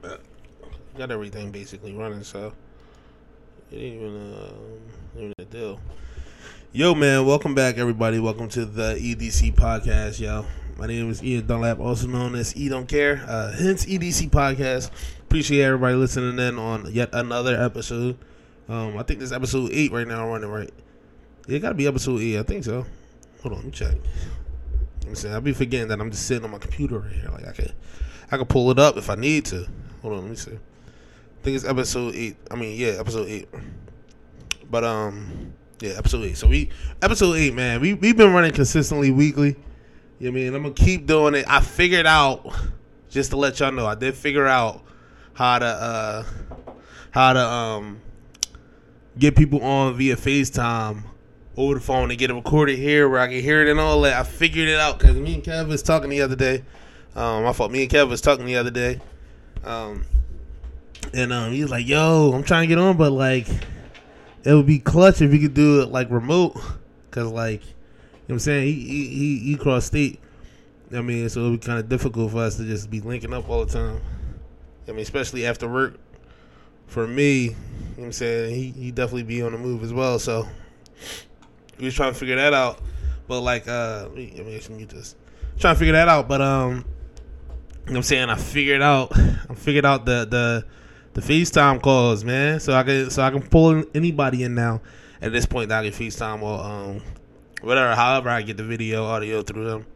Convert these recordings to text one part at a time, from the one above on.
But got everything basically running, so it ain't even, uh, even a deal. Yo, man, welcome back, everybody. Welcome to the EDC podcast, yo. My name is Ian Dunlap, also known as E Don't Care, uh, hence EDC podcast. Appreciate everybody listening in on yet another episode. Um, I think this episode eight right now running right. It got to be episode eight, I think so. Hold on, let me check. I'm saying I'll be forgetting that I'm just sitting on my computer right here. Like I could, I could pull it up if I need to. Hold on, let me see. I think it's episode eight. I mean, yeah, episode eight. But um, yeah, episode eight. So we episode eight, man. We we've been running consistently weekly. You know what I mean? I'm gonna keep doing it. I figured out just to let y'all know. I did figure out how to uh how to um get people on via FaceTime over the phone and get it recorded here where I can hear it and all that. I figured it out because me and Kev was talking the other day. Um, I thought me and Kev was talking the other day. Um, and um, he was like, "Yo, I'm trying to get on, but like, it would be clutch if you could do it like remote, cause like, you know what I'm saying? He he he, he cross state. I mean, so it would be kind of difficult for us to just be linking up all the time. I mean, especially after work. For me, you know what I'm saying? He he definitely be on the move as well. So we was trying to figure that out. But like, uh, let me, let me actually mute this. Trying to figure that out, but um, know what I'm saying? I figured out, I figured out the the the FaceTime calls, man. So I can so I can pull anybody in now. At this point, I can FaceTime or um, whatever, however I get the video, audio through them.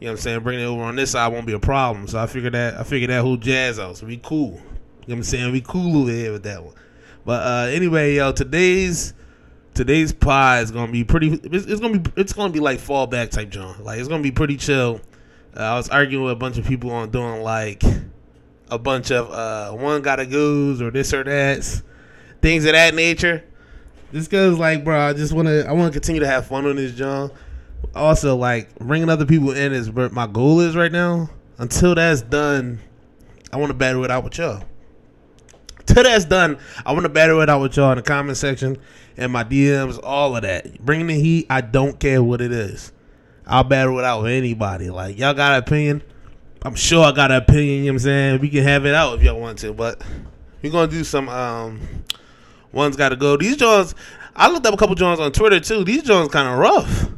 You know what I'm saying? Bringing it over on this side won't be a problem. So I figured that I figured that whole jazz out. So we cool. You know what I'm saying? We cool over here with that one. But uh anyway, yo, today's today's pod is gonna be pretty. It's, it's, gonna be it's gonna be like fallback type John. Like it's gonna be pretty chill. Uh, I was arguing with a bunch of people on doing like a bunch of uh one got a goes or this or that things of that nature. Just cause like, bro, I just wanna I wanna continue to have fun on this John. Also, like bringing other people in is where my goal is right now. Until that's done, I want to battle it out with y'all. Till that's done, I want to battle it out with y'all in the comment section and my DMs, all of that. Bringing the heat, I don't care what it is. I'll battle it out with anybody. Like y'all got an opinion. I'm sure I got an opinion, you know what I'm saying? We can have it out if y'all want to, but we're gonna do some um one's gotta go. These Jones I looked up a couple Jones on Twitter too. These Jones kinda rough.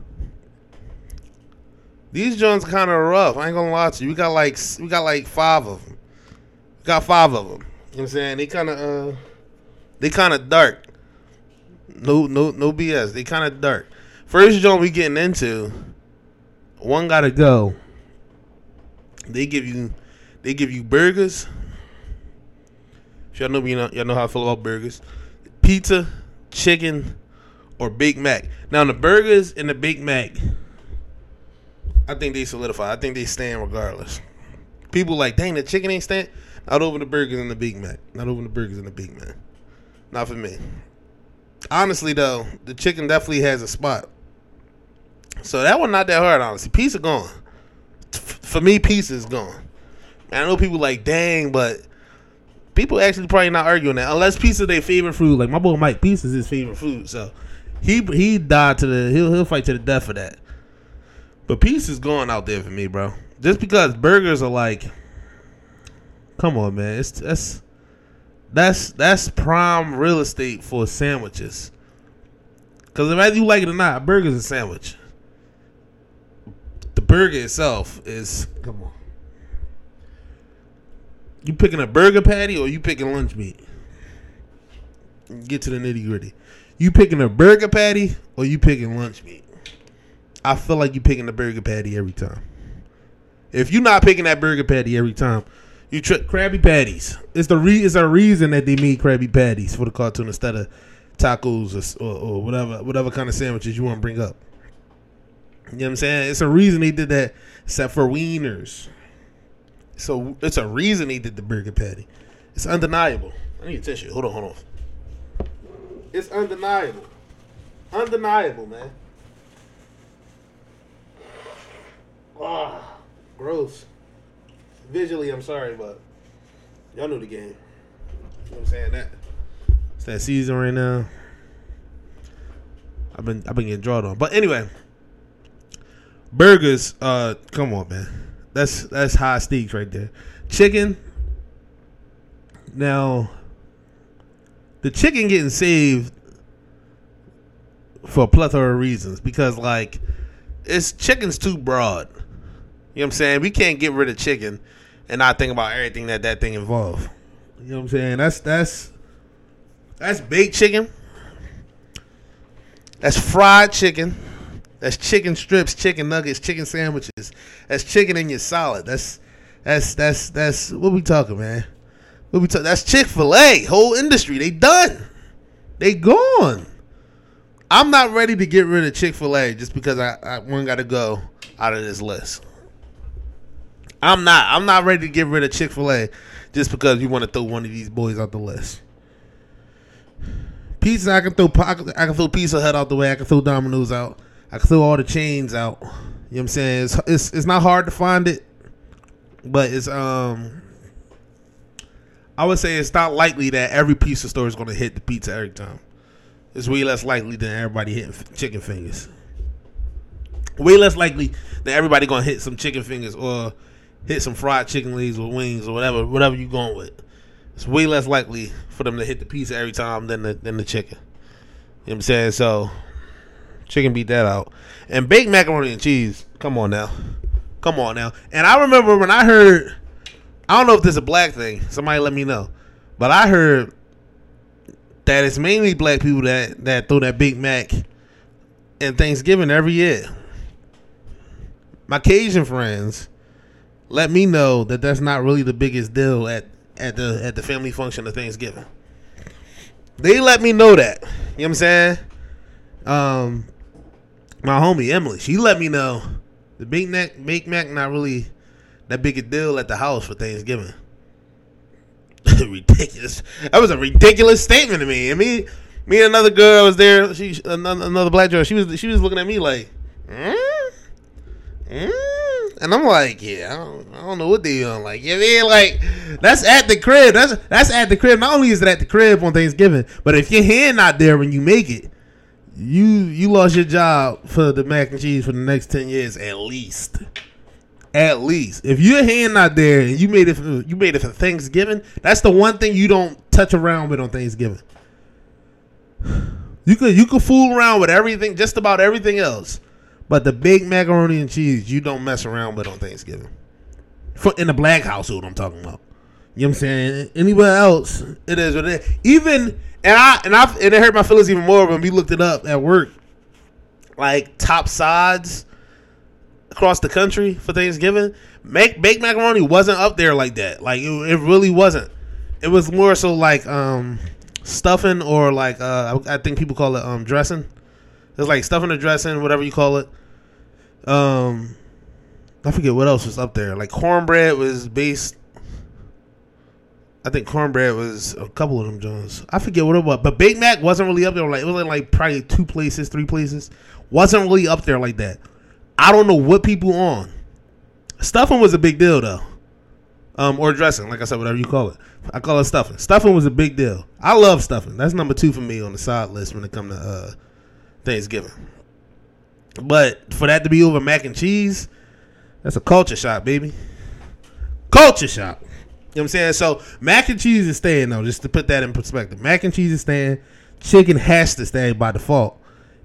These Jones kind of rough. I ain't gonna lie to you. We got like we got like five of them. We got five of them. You know what I'm saying? They kind of uh, they kind of dark. No, no, no BS. They kind of dark. First joint we getting into, one gotta go. They give you, they give you burgers. If y'all know me, y'all know how I feel about burgers. Pizza, chicken, or Big Mac. Now the burgers and the Big Mac, I think they solidify. I think they stand regardless. People like, dang, the chicken ain't stand. Not over the burgers and the Big Mac. Not over the burgers and the Big Mac. Not for me. Honestly, though, the chicken definitely has a spot. So that one not that hard, honestly. Pizza gone. For me, pizza is gone. I know people like, dang, but people actually probably not arguing that unless pizza is their favorite food. Like my boy Mike, pizza is his favorite food, so he he died to the he'll he'll fight to the death for that. But pizza's going out there for me, bro. Just because burgers are like, come on, man, it's that's that's that's prime real estate for sandwiches. Because whether you like it or not, burger's a sandwich. Burger itself is come on. You picking a burger patty or you picking lunch meat? Get to the nitty gritty. You picking a burger patty or you picking lunch meat? I feel like you picking the burger patty every time. If you're not picking that burger patty every time, you trick Krabby Patties. It's the re- it's a reason that they made Krabby Patties for the cartoon instead of tacos or, or, or whatever whatever kind of sandwiches you want to bring up. You know what I'm saying? It's a reason they did that, except for wieners. So it's a reason they did the burger patty. It's undeniable. I need a tissue. Hold on, hold on. It's undeniable. Undeniable, man. Ah, gross. Visually, I'm sorry, but y'all know the game. You know what I'm saying? That it's that season right now. I've been I've been getting drawn on. But anyway, burgers, uh, come on, man. That's that's high stakes right there. Chicken, Now, the chicken getting saved for a plethora of reasons because, like, it's chicken's too broad. You know what I'm saying? We can't get rid of chicken and not think about everything that that thing involves. You know what I'm saying? That's that's that's baked chicken. That's fried chicken. That's chicken strips, chicken nuggets, chicken sandwiches. That's chicken in your salad. That's that's that's that's what we talking, man. What we talk? That's Chick Fil A. Whole industry, they done. They gone. I'm not ready to get rid of Chick Fil A just because I, I one got to go out of this list. I'm not. I'm not ready to get rid of Chick Fil A just because you want to throw one of these boys out the list. Pizza, I can throw. I can throw Pizza Hut out the way. I can throw Domino's out. I threw all the chains out. You know what I'm saying? It's it's, it's not hard to find it, but it's um. I would say it's not likely that every pizza store is going to hit the pizza every time. It's way less likely than everybody hitting chicken fingers. Way less likely than everybody going to hit some chicken fingers or hit some fried chicken legs or wings or whatever whatever you going with. It's way less likely for them to hit the pizza every time than the than the chicken. You know what I'm saying? So chicken beat that out. And baked macaroni and cheese. Come on now. Come on now. And I remember when I heard I don't know if this is a black thing. Somebody let me know. But I heard that it's mainly black people that that throw that Big Mac in Thanksgiving every year. My Cajun friends let me know that that's not really the biggest deal at at the at the family function of Thanksgiving. They let me know that. You know what I'm saying? Um my homie Emily, she let me know the Big Mac Big Mac not really that big a deal at the house for Thanksgiving. ridiculous. That was a ridiculous statement to me. I mean, me and another girl was there. She another, another black girl. She was she was looking at me like, mm? Mm? and I'm like, yeah, I don't, I don't know what they on. Like, yeah, man, like that's at the crib. That's that's at the crib. Not only is it at the crib on Thanksgiving, but if your hand not there when you make it, you you lost your job for the mac and cheese for the next ten years at least. At least, if your hand not there and you made it, for, you made it for Thanksgiving. That's the one thing you don't touch around with on Thanksgiving. You could you could fool around with everything, just about everything else, but the big macaroni and cheese you don't mess around with on Thanksgiving. For in the black household, I'm talking about. You know what I'm saying? Anywhere else, it is what it is. Even and I and I and it hurt my feelings even more when we looked it up at work. Like top sides across the country for Thanksgiving, make baked macaroni wasn't up there like that. Like it, it really wasn't. It was more so like um, stuffing or like uh, I, I, think people call it um, dressing. It's like stuffing or dressing, whatever you call it. Um, I forget what else was up there. Like cornbread was based. I think cornbread was a couple of them Jones. I forget what it was, but Big Mac wasn't really up there. Like it was like probably two places, three places. Wasn't really up there like that. I don't know what people on. Stuffing was a big deal though. Um, or dressing, like I said, whatever you call it. I call it stuffing. Stuffing was a big deal. I love stuffing. That's number two for me on the side list when it comes to uh, Thanksgiving. But for that to be over mac and cheese, that's a culture shock, baby. Culture shock. You know what I'm saying? So mac and cheese is staying though, just to put that in perspective. Mac and cheese is staying. Chicken has to stay by default.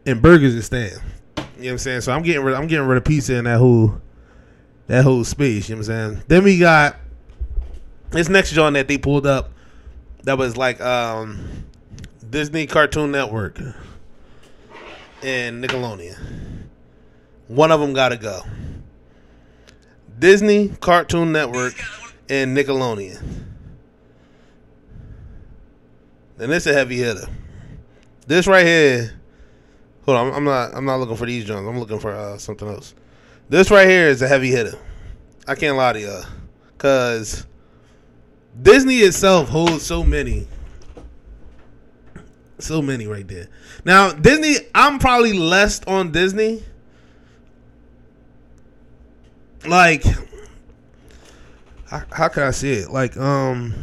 And burgers is staying. You know what I'm saying? So I'm getting rid I'm getting rid of pizza in that whole that whole space, you know what I'm saying? Then we got this next joint that they pulled up that was like um Disney Cartoon Network and Nickelodeon. One of them got to go. Disney Cartoon Network and Nickelodeon. And this a heavy hitter. This right here Hold on, I'm not. I'm not looking for these joints. I'm looking for uh, something else. This right here is a heavy hitter. I can't lie to you, cause Disney itself holds so many, so many right there. Now Disney, I'm probably less on Disney. Like, how, how can I say it? Like, um,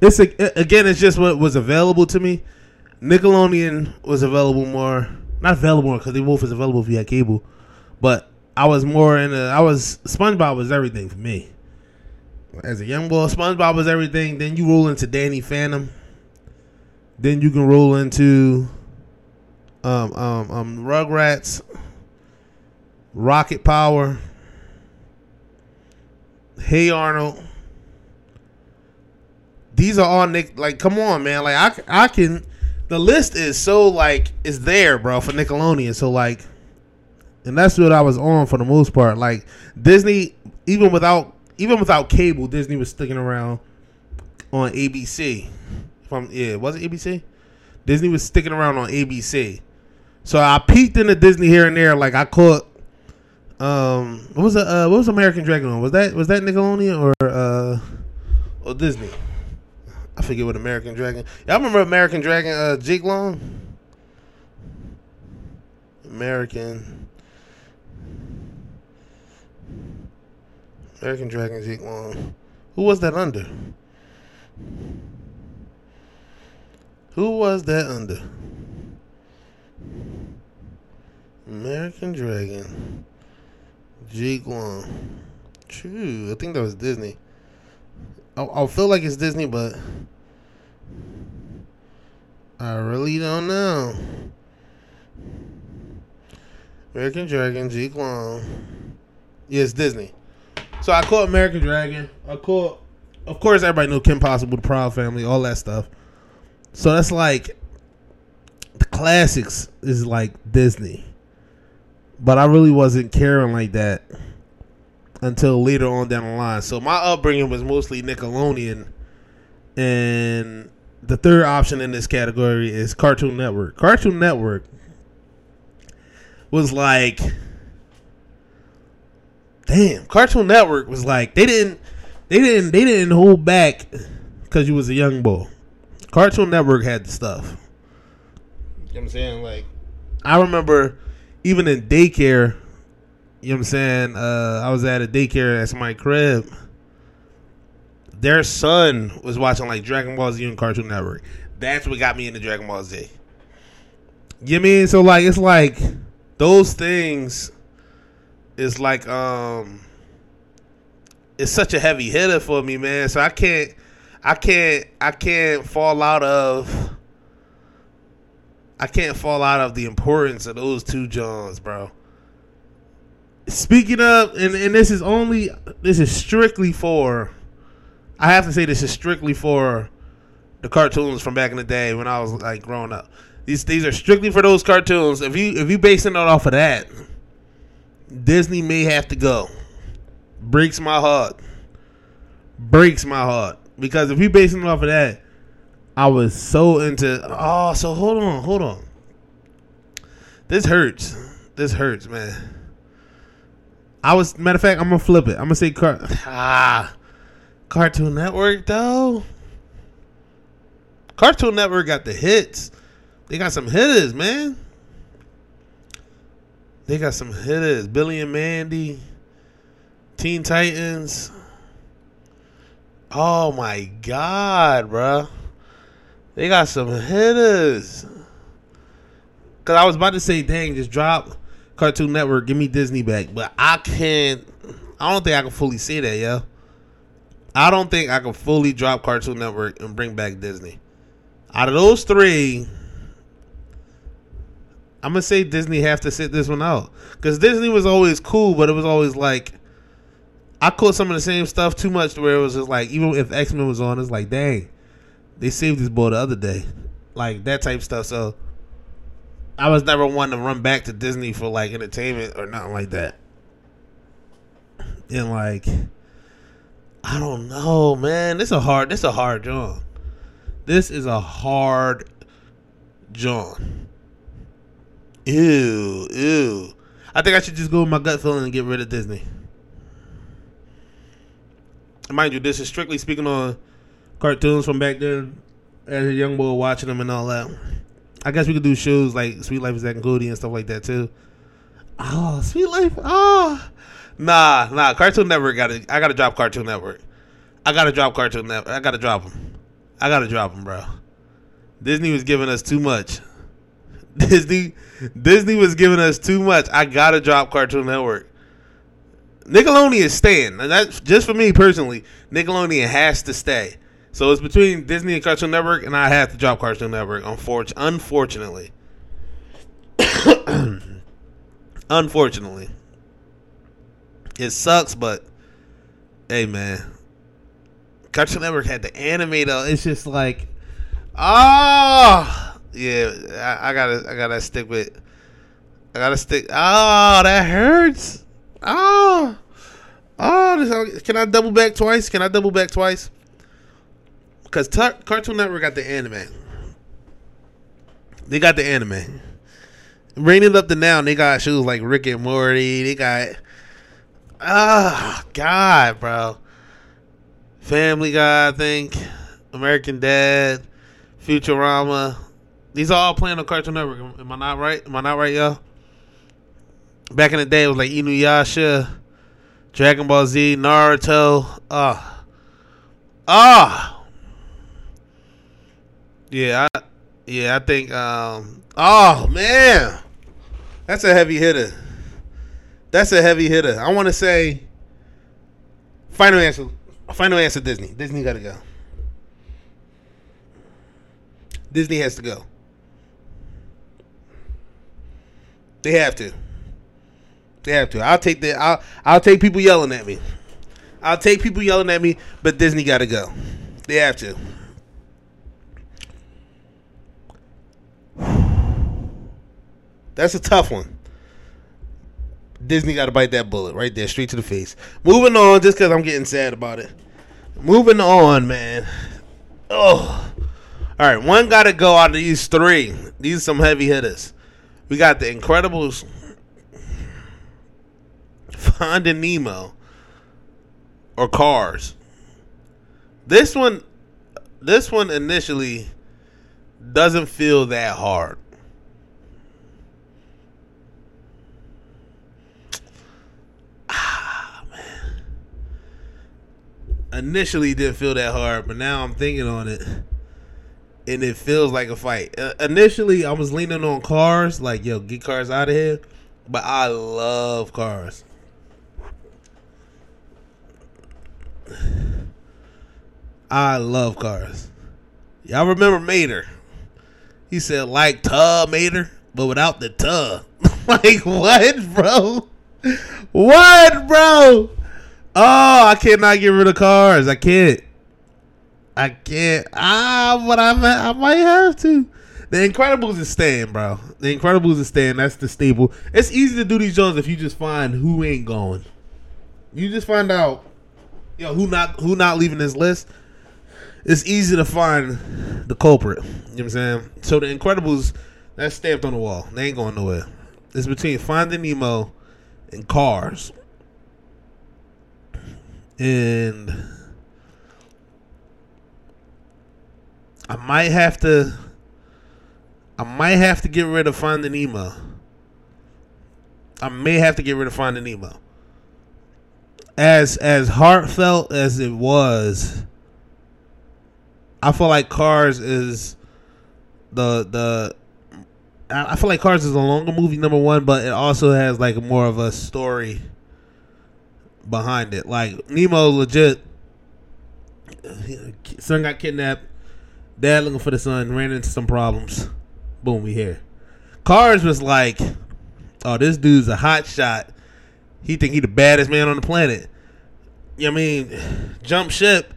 it's a, again, it's just what was available to me. Nickelodeon was available more, not available because they both was available via cable, but I was more in. A, I was SpongeBob was everything for me. as a young boy, SpongeBob was everything. Then you roll into Danny Phantom. Then you can roll into um, um, um, Rugrats, Rocket Power, Hey Arnold. These are all Nick. Like, come on, man. Like, I, I can. The list is so like is there, bro, for Nickelodeon. So like, and that's what I was on for the most part. Like Disney, even without even without cable, Disney was sticking around on ABC. I'm, yeah, was it ABC? Disney was sticking around on ABC. So I peeked into Disney here and there. Like I caught, um, what was the, uh, what was American Dragon on? Was that was that Nickelodeon or uh, or Disney? I forget what American Dragon. Y'all remember American Dragon? Uh, Jake Long. American. American Dragon Jake Long. Who was that under? Who was that under? American Dragon. Jake Long. True. I think that was Disney. I, I feel like it's Disney, but I really don't know. American Dragon, Jake Long. Yeah, Disney. So I caught American Dragon. I caught, of course, everybody knew Kim Possible, the Proud Family, all that stuff. So that's like the classics is like Disney, but I really wasn't caring like that until later on down the line. So my upbringing was mostly Nickelodeon, and the third option in this category is Cartoon Network. Cartoon Network was like, damn. Cartoon Network was like they didn't, they didn't, they didn't hold back because you was a young boy. Cartoon Network had the stuff. You know what I'm saying? Like, I remember even in daycare, you know what I'm saying? Uh, I was at a daycare at my crib. Their son was watching like Dragon Ball Z on Cartoon Network. That's what got me into Dragon Ball Z. You know mean? So like it's like those things is like um it's such a heavy hitter for me, man. So I can't I can't I can't fall out of I can't fall out of the importance of those two Johns, bro. Speaking of, and, and this is only this is strictly for I have to say this is strictly for the cartoons from back in the day when I was like growing up. These these are strictly for those cartoons. If you if you basing it off of that, Disney may have to go. Breaks my heart. Breaks my heart. Because if you basing it off of that, I was so into oh so hold on, hold on. This hurts. This hurts, man. I was matter of fact, I'm gonna flip it. I'm gonna say car ah Cartoon Network though. Cartoon Network got the hits. They got some hitters, man. They got some hitters. Billy and Mandy, Teen Titans. Oh my god, bro. They got some hitters. Cause I was about to say, dang, just drop Cartoon Network, give me Disney back. But I can't I don't think I can fully say that, yo. I don't think I can fully drop Cartoon Network and bring back Disney. Out of those three, I'm gonna say Disney have to sit this one out because Disney was always cool, but it was always like I caught some of the same stuff too much to where it was just like even if X Men was on, it's like dang, they saved this boy the other day, like that type stuff. So I was never one to run back to Disney for like entertainment or nothing like that. And like I don't know, man. This a hard. This a hard John. This is a hard John. Ew, ew. I think I should just go with my gut feeling and get rid of Disney. Mind you, this is strictly speaking on cartoons from back then, as a young boy watching them and all that. I guess we could do shows like Suite Life of Zack and and stuff like that too. Oh, Suite Life. Oh, Nah, nah. Cartoon Network got to. I got to drop Cartoon Network. I got to drop Cartoon Network. I got to drop them. I got to drop them, bro. Disney was giving us too much. Disney, Disney was giving us too much. I gotta drop Cartoon Network. Nickelodeon is staying. And that's just for me personally. Nickelodeon has to stay. So it's between Disney and Cartoon Network, and I have to drop Cartoon Network. Unfortunately, unfortunately, it sucks, but hey, man, Cartoon Network had the anime though. It's just like, ah, oh, yeah. I, I, gotta, I gotta stick with. I gotta stick. Oh, that hurts. Oh, oh. This, can I double back twice? Can I double back twice? Because t- Cartoon Network got the anime. They got the anime. It up to now, they got shows like Rick and Morty. They got, ah, oh, God, bro. Family Guy, I think. American Dad, Futurama. These are all playing on Cartoon Network. Am I not right? Am I not right, y'all? Back in the day, it was like Inuyasha, Dragon Ball Z, Naruto. Ah, uh, ah. Uh. Yeah, I, yeah, I think. Um, oh man, that's a heavy hitter. That's a heavy hitter. I want to say. Final answer. Final answer Disney. Disney got to go. Disney has to go. They have to. They have to. I'll take the. I'll. I'll take people yelling at me. I'll take people yelling at me, but Disney got to go. They have to. That's a tough one. Disney got to bite that bullet right there, straight to the face. Moving on, just because I'm getting sad about it. Moving on, man. Oh. All right, one got to go out of these three. These are some heavy hitters. We got The Incredibles, Finding Nemo, or Cars. This one, this one initially doesn't feel that hard. Initially didn't feel that hard, but now I'm thinking on it, and it feels like a fight. Uh, initially, I was leaning on cars, like yo, get cars out of here, but I love cars. I love cars. Y'all remember Mater? He said like tub Mater, but without the tub. like what, bro? What, bro? Oh, I cannot get rid of cars. I can't. I can't. Ah, but I might, I might have to. The Incredibles is staying, bro. The Incredibles is staying. That's the staple. It's easy to do these jobs if you just find who ain't going. You just find out, yo, who not who not leaving this list. It's easy to find the culprit. You know what I'm saying? So the Incredibles, that's stamped on the wall. They ain't going nowhere. It's between Finding Nemo and Cars and I might have to I might have to get rid of Finding Nemo. I may have to get rid of Finding Nemo. As as heartfelt as it was, I feel like Cars is the the I feel like Cars is a longer movie number one, but it also has like more of a story behind it. Like Nemo, legit. Son got kidnapped. Dad looking for the son ran into some problems. Boom, we here. Cars was like, oh, this dude's a hot shot. He think he the baddest man on the planet. You know I mean, jump ship.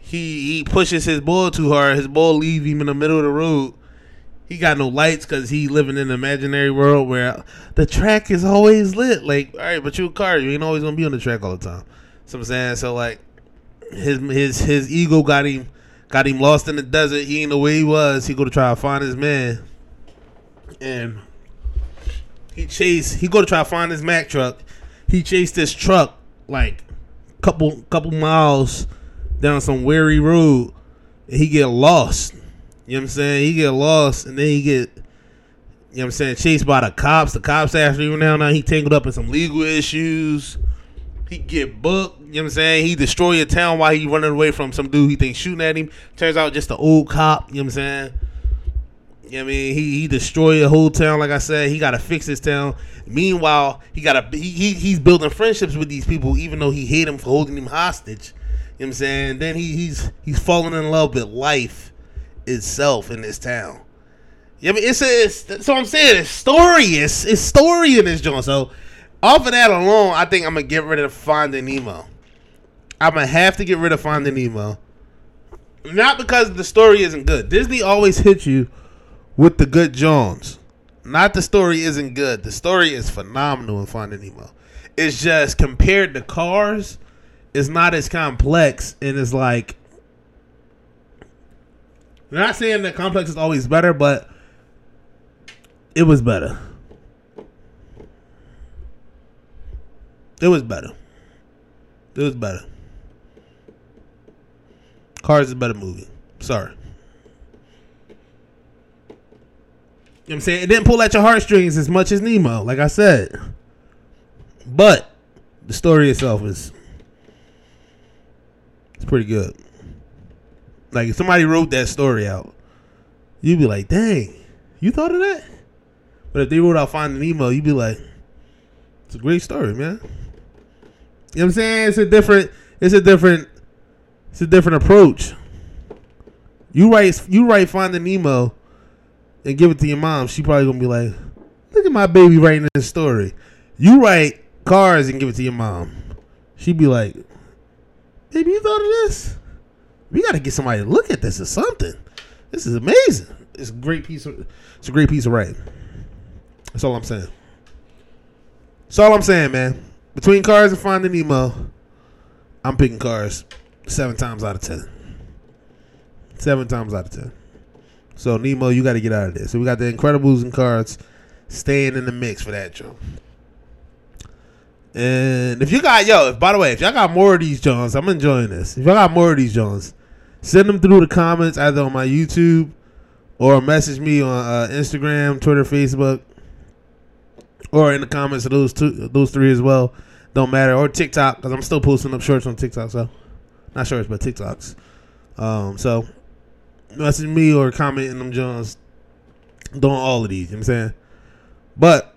He he pushes his bull too hard. His bull leave him in the middle of the road he got no lights because he living in an imaginary world where the track is always lit. Like, all right, but you a car, you ain't always gonna be on the track all the time. So I'm saying, so like, his his his ego got him got him lost in the desert. He ain't know where he was. He go to try to find his man, and he chase. He go to try to find his Mack truck. He chased this truck like couple couple miles down some weary road, and he get lost you know what I'm saying? He get lost and then he get, you know what I'm saying, chased by the cops. The cops after him now. Now he tangled up in some legal issues. He get booked. You know what I'm saying? He destroy a town while he running away from some dude he thinks shooting at him. Turns out just an old cop. You know what I'm saying? You know what I mean? He he destroy a whole town, like I said. He got to fix his town. Meanwhile, he got to he, he he's building friendships with these people, even though he hate him for holding him hostage. You know what I'm saying? Then he, he's he's falling in love with life itself in this town. Yeah, I mean, it's a, it's, so I'm saying it's story. It's, it's story in this joint. So off of that alone, I think I'm gonna get rid of Finding Nemo. I'm gonna have to get rid of Finding Nemo. Not because the story isn't good. Disney always hits you with the good Jones. Not the story isn't good. The story is phenomenal in Finding Nemo. It's just compared to Cars, it's not as complex and it's like. Not saying that complex is always better, but it was better. It was better. It was better. Cars is a better movie. Sorry. You know what I'm saying? It didn't pull at your heartstrings as much as Nemo, like I said. But the story itself is it's pretty good. Like if somebody wrote that story out, you'd be like, dang, you thought of that? But if they wrote out Finding Nemo, you'd be like, it's a great story, man. You know what I'm saying? It's a different it's a different it's a different approach. You write you write Finding Nemo and give it to your mom, she probably gonna be like, Look at my baby writing this story. You write cars and give it to your mom. She'd be like, Baby, you thought of this? We gotta get somebody to look at this or something. This is amazing. It's a great piece of it's a great piece of writing. That's all I'm saying. That's all I'm saying, man. Between Cars and Finding Nemo, I'm picking Cars seven times out of ten. Seven times out of ten. So Nemo, you got to get out of there. So we got the Incredibles and Cars staying in the mix for that joke. And if you got yo, if, by the way, if y'all got more of these Jones, I'm enjoying this. If y'all got more of these Jones, send them through the comments either on my YouTube or message me on uh, Instagram, Twitter, Facebook, or in the comments of those two, those three as well. Don't matter. Or TikTok because I'm still posting up shorts on TikTok. So not shorts, but TikToks. Um, so message me or comment in them Jones. Doing all of these. You know what I'm saying, but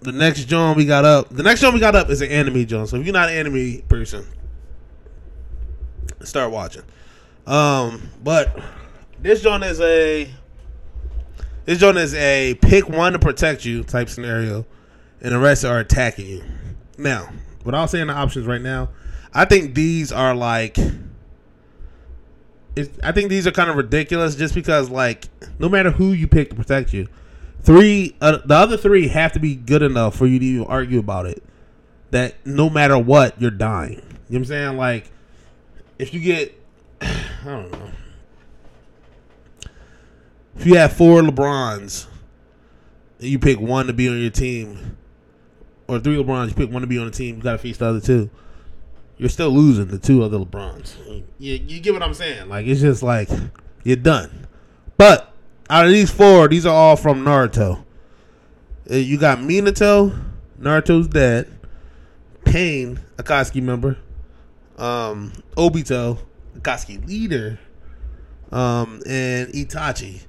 the next John we got up. The next John we got up is an anime John. So if you're not an anime person, start watching. Um, but this John is a this John is a pick one to protect you type scenario, and the rest are attacking you. Now, without saying the options right now, I think these are like. I think these are kind of ridiculous just because, like, no matter who you pick to protect you, three uh, the other three have to be good enough for you to even argue about it. That no matter what, you're dying. You know what I'm saying? Like, if you get, I don't know, if you have four LeBrons, and you pick one to be on your team, or three LeBrons, you pick one to be on the team, you got to face the other two. You're still losing the two other LeBrons. You, you get what I'm saying? Like it's just like you're done. But out of these four, these are all from Naruto. Uh, You got Minato, Naruto's dad, Pain, Akatsuki member, um, Obito, Akatsuki leader, um, and Itachi.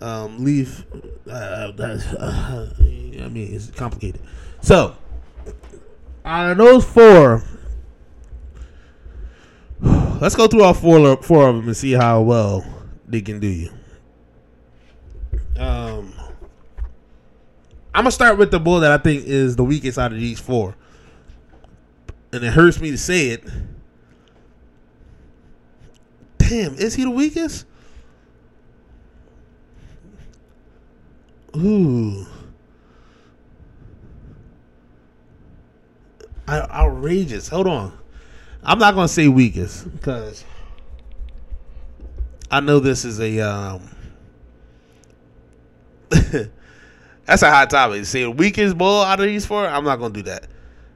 Um, leave. Uh, that's, uh, I mean, it's complicated. So, out of those four, let's go through all four four of them and see how well they can do you. Um, I'm gonna start with the bull that I think is the weakest out of these four, and it hurts me to say it. Damn, is he the weakest? Ooh. I, outrageous. Hold on. I'm not gonna say weakest because I know this is a um that's a hot topic. Say weakest bull out of these four, I'm not gonna do that.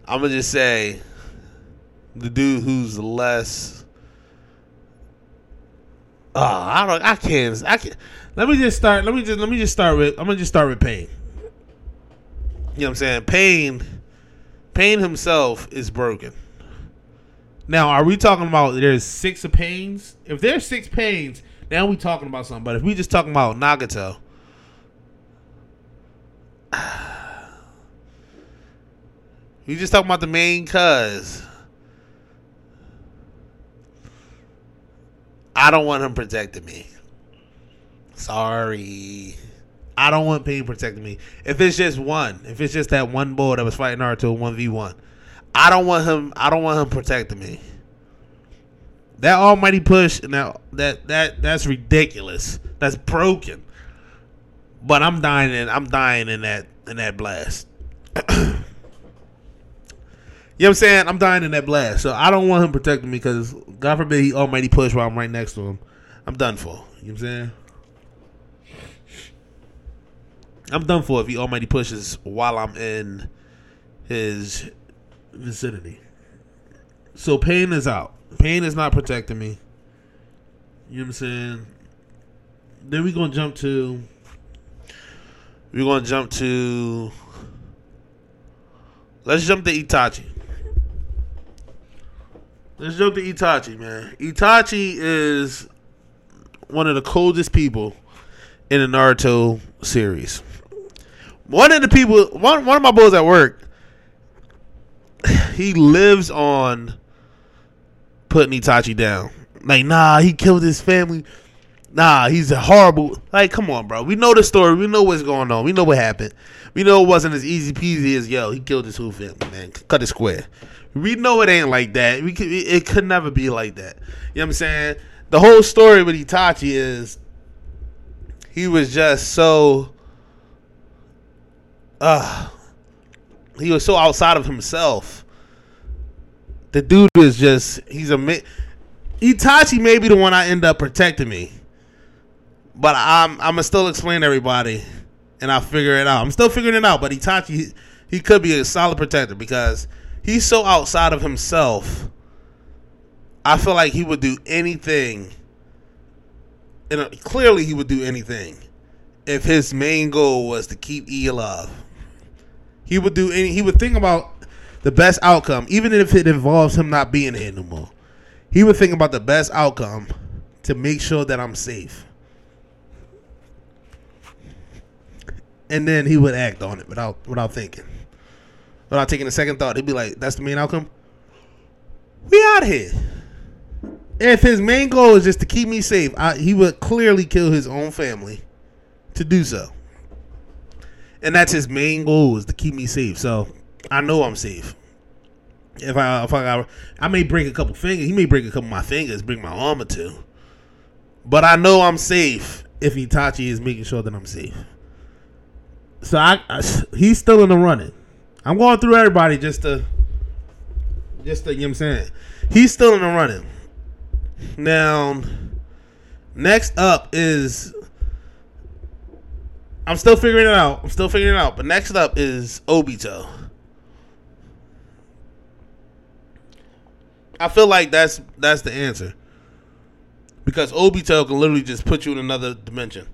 I'm gonna just say the dude who's less Oh, I don't I can't I can't let me just start let me just let me just start with I'm gonna just start with Pain. You know what I'm saying? Pain Pain himself is broken. Now, are we talking about there's six of pains? If there's six pains, Now we talking about something, but if we just talking about Nagato, we just talking about the main cuz. I don't want him protecting me. Sorry. I don't want Pain protecting me. If it's just one, if it's just that one boy that was fighting Naruto one v one, I don't want him. I don't want him protecting me. That almighty push, now that that that's ridiculous. That's broken. But I'm dying in. I'm dying in that in that blast. you know what I'm saying? I'm dying in that blast. So I don't want him protecting me because God forbid he almighty push while I'm right next to him. I'm done for. You know what I'm saying? I'm done for if he almighty pushes while I'm in his vicinity. So pain is out. Pain is not protecting me. You know what I'm saying? Then we're gonna jump to we're gonna jump to let's jump to Itachi. Let's jump to Itachi, man. Itachi is one of the coldest people in the Naruto series. One of the people, one one of my boys at work, he lives on putting Itachi down. Like, nah, he killed his family. Nah, he's a horrible. Like, come on, bro. We know the story. We know what's going on. We know what happened. We know it wasn't as easy peasy as yo. He killed his whole family, man. Cut it square. We know it ain't like that. We could. It could never be like that. You know what I'm saying? The whole story with Itachi is he was just so uh he was so outside of himself. The dude is just he's a Itachi may be the one I end up protecting me. But I'm I'm gonna still explain to everybody and I'll figure it out. I'm still figuring it out, but Itachi he, he could be a solid protector because he's so outside of himself. I feel like he would do anything and uh, clearly he would do anything if his main goal was to keep E alive. He would do any. He would think about the best outcome, even if it involves him not being here no more. He would think about the best outcome to make sure that I'm safe, and then he would act on it without without thinking, without taking a second thought. He'd be like, "That's the main outcome. We out here." If his main goal is just to keep me safe, I, he would clearly kill his own family to do so and that's his main goal is to keep me safe. So I know I'm safe. If I if I got, I may break a couple fingers. He may break a couple of my fingers, bring my arm or two. But I know I'm safe if Itachi is making sure that I'm safe. So I, I he's still in the running. I'm going through everybody just to just to, you know what I'm saying. He's still in the running. Now next up is I'm still figuring it out. I'm still figuring it out. But next up is Obito. I feel like that's that's the answer. Because Obito can literally just put you in another dimension.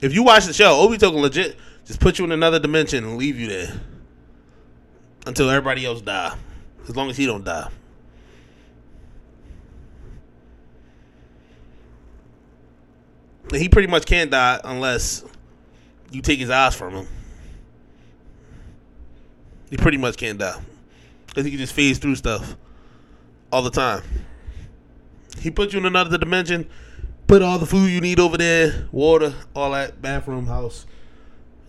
If you watch the show, Obito can legit just put you in another dimension and leave you there. Until everybody else die. As long as he don't die. he pretty much can't die unless you take his eyes from him. He pretty much can't die because he can just phase through stuff all the time. He puts you in another dimension, put all the food you need over there, water, all that, bathroom, house,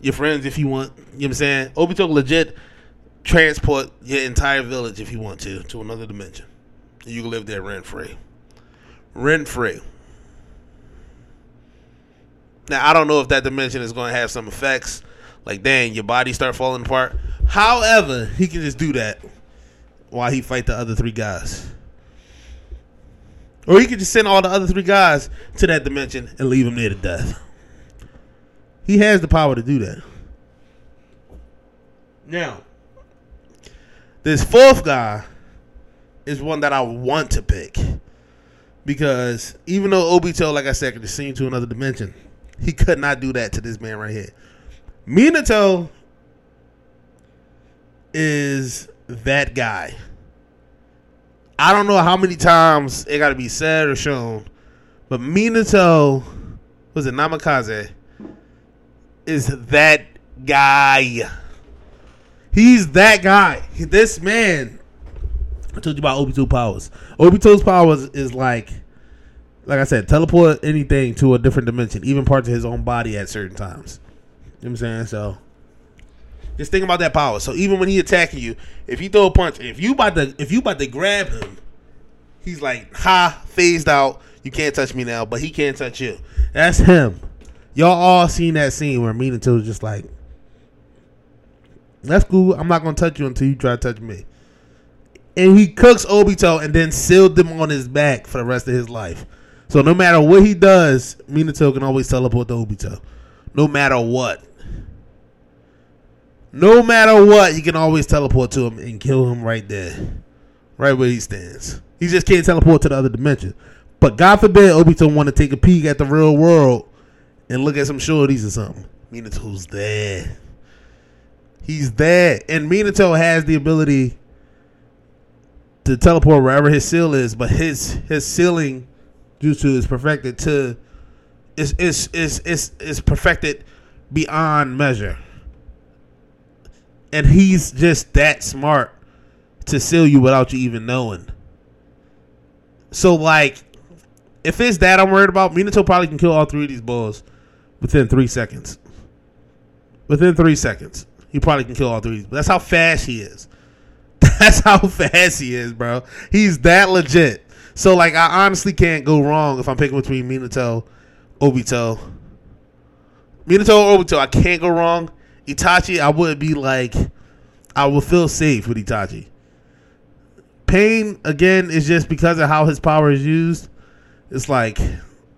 your friends if you want. You know what I'm saying? Obito legit transport your entire village if you want to to another dimension. You can live there rent free. Rent free. Now I don't know if that dimension is going to have some effects, like dang, your body start falling apart. However, he can just do that while he fight the other three guys, or he could just send all the other three guys to that dimension and leave them there to death. He has the power to do that. Now, this fourth guy is one that I want to pick because even though Obito, like I said, can just send to another dimension he could not do that to this man right here. Minato is that guy. I don't know how many times it got to be said or shown, but Minato, was it Namikaze, is that guy. He's that guy. This man. I told you about Obito powers. Obito's powers is like, like I said, teleport anything to a different dimension, even parts of his own body at certain times. You know what I'm saying? So just think about that power. So even when he attacking you, if he throw a punch, if you about to if you about to grab him, he's like, ha, phased out. You can't touch me now, but he can't touch you. That's him. Y'all all seen that scene where Minato was just like, that's cool. I'm not gonna touch you until you try to touch me. And he cooks Obito and then sealed them on his back for the rest of his life. So no matter what he does, Minato can always teleport to Obito. No matter what. No matter what, he can always teleport to him and kill him right there. Right where he stands. He just can't teleport to the other dimension. But God forbid Obito want to take a peek at the real world and look at some shorties or something. Minato's there. He's there. And Minato has the ability to teleport wherever his seal is, but his his sealing jutsu is perfected to is is is is is perfected beyond measure. And he's just that smart to seal you without you even knowing. So like if it's that I'm worried about, Minato probably can kill all three of these bulls within three seconds. Within three seconds. He probably can kill all three. That's how fast he is. That's how fast he is, bro. He's that legit. So like I honestly can't go wrong if I'm picking between Minato, Obito. Minato or Obito, I can't go wrong. Itachi, I would be like I would feel safe with Itachi. Pain again is just because of how his power is used. It's like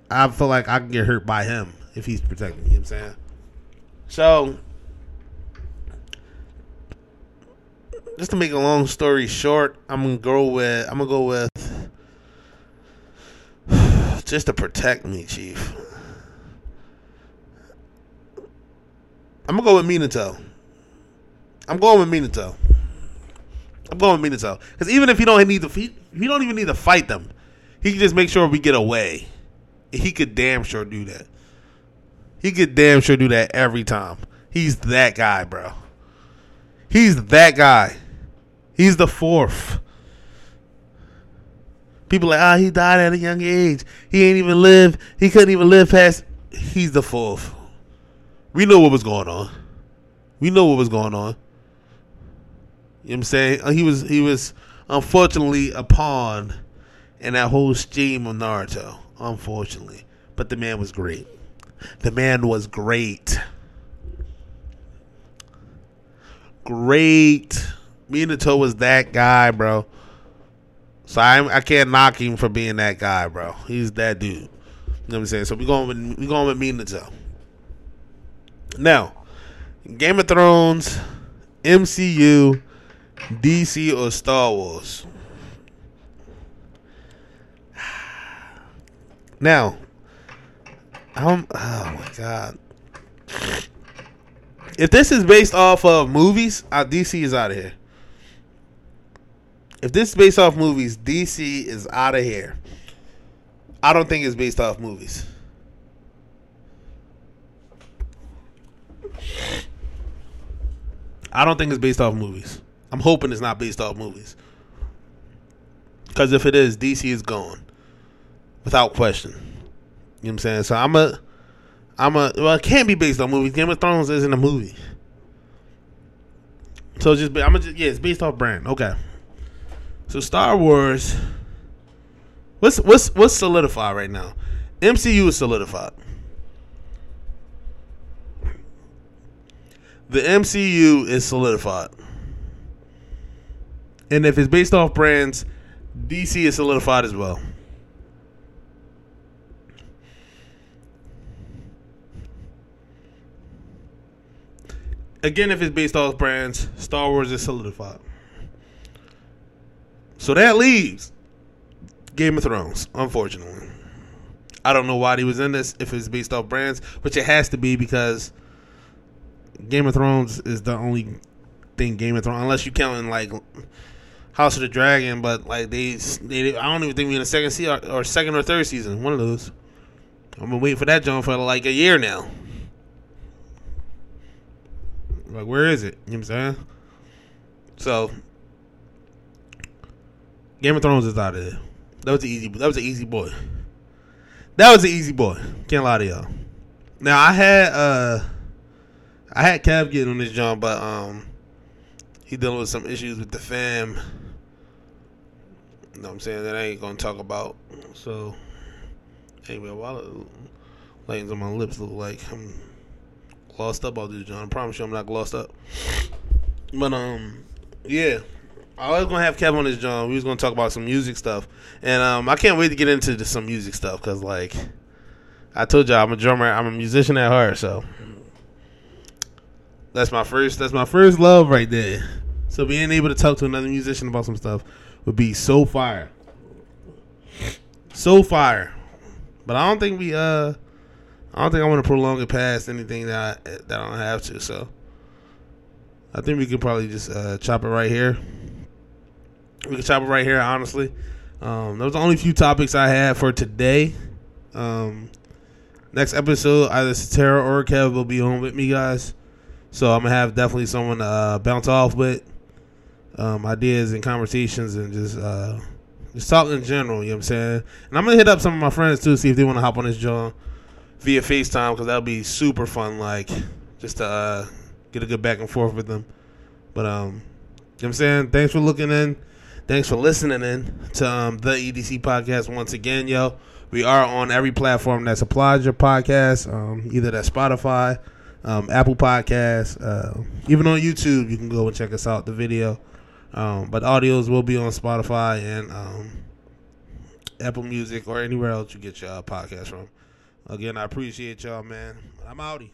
I feel like I can get hurt by him if he's protecting me. You know what I'm saying? So just to make a long story short, I'm gonna go with I'm gonna go with just to protect me, Chief. I'm gonna go with Minato. I'm going with Minato. I'm going with Minato because even if he don't need to, he, he don't even need to fight them. He can just make sure we get away. He could damn sure do that. He could damn sure do that every time. He's that guy, bro. He's that guy. He's the fourth. People like, ah, oh, he died at a young age. He ain't even live. He couldn't even live past. He's the fourth. We know what was going on. We know what was going on. You know what I'm saying? Uh, he was he was unfortunately a pawn in that whole scheme of Naruto. Unfortunately. But the man was great. The man was great. Great. Minato was that guy, bro. So I I can't knock him for being that guy, bro. He's that dude. You know what I'm saying? So we going with we going with Minato. Now, Game of Thrones, MCU, DC, or Star Wars. Now, I'm. Oh my god. If this is based off of movies, uh, DC is out of here. If this is based off movies, DC is out of here. I don't think it's based off movies. I don't think it's based off movies. I'm hoping it's not based off movies. Because if it is, DC is gone. Without question. You know what I'm saying? So I'm a I'm a well it can't be based on movies. Game of Thrones isn't a movie. So just I'm just yeah, it's based off brand. Okay. So Star Wars What's what's what's solidified right now? MCU is solidified. The MCU is solidified. And if it's based off brands, DC is solidified as well. Again, if it's based off brands, Star Wars is solidified. So that leaves Game of Thrones, unfortunately. I don't know why he was in this if it's based off brands, which it has to be because Game of Thrones is the only thing Game of Thrones, unless you counting like House of the Dragon, but like they, they I don't even think we're in the second season or, second or third season. One of those. I've been waiting for that joint for like a year now. Like, where is it? You know what I'm saying? So, Game of Thrones is out of there. That was an easy. That was an easy boy. That was an easy boy. Can't lie to y'all. Now I had uh, I had Kev getting on this joint, but um, he dealing with some issues with the fam. You know what I'm saying? That I ain't gonna talk about. So, anyway, while lightens on my lips look like I'm glossed up all this, John. I promise you I'm not glossed up. But um, yeah. I was gonna have Kev on this, John. We was gonna talk about some music stuff, and um, I can't wait to get into some music stuff because, like, I told y'all I'm a drummer. I'm a musician at heart, so that's my first. That's my first love right there. So being able to talk to another musician about some stuff would be so fire, so fire. But I don't think we uh I don't think I want to prolong it past anything that I, that I don't have to. So I think we could probably just uh, chop it right here. We can chop it right here. Honestly, um, those are the only few topics I had for today. Um, next episode, either Satara or Kev will be on with me, guys. So I'm gonna have definitely someone to uh, bounce off with um, ideas and conversations and just uh, just talking in general. You know what I'm saying? And I'm gonna hit up some of my friends too, see if they want to hop on this joint via FaceTime because that'll be super fun. Like just to uh, get a good back and forth with them. But um, you know what I'm saying? Thanks for looking in. Thanks for listening in to um, the EDC podcast once again, yo. We are on every platform that supplies your podcast, um, either that Spotify, um, Apple Podcasts, uh, even on YouTube. You can go and check us out the video. Um, but audios will be on Spotify and um, Apple Music or anywhere else you get your uh, podcast from. Again, I appreciate y'all, man. I'm outie.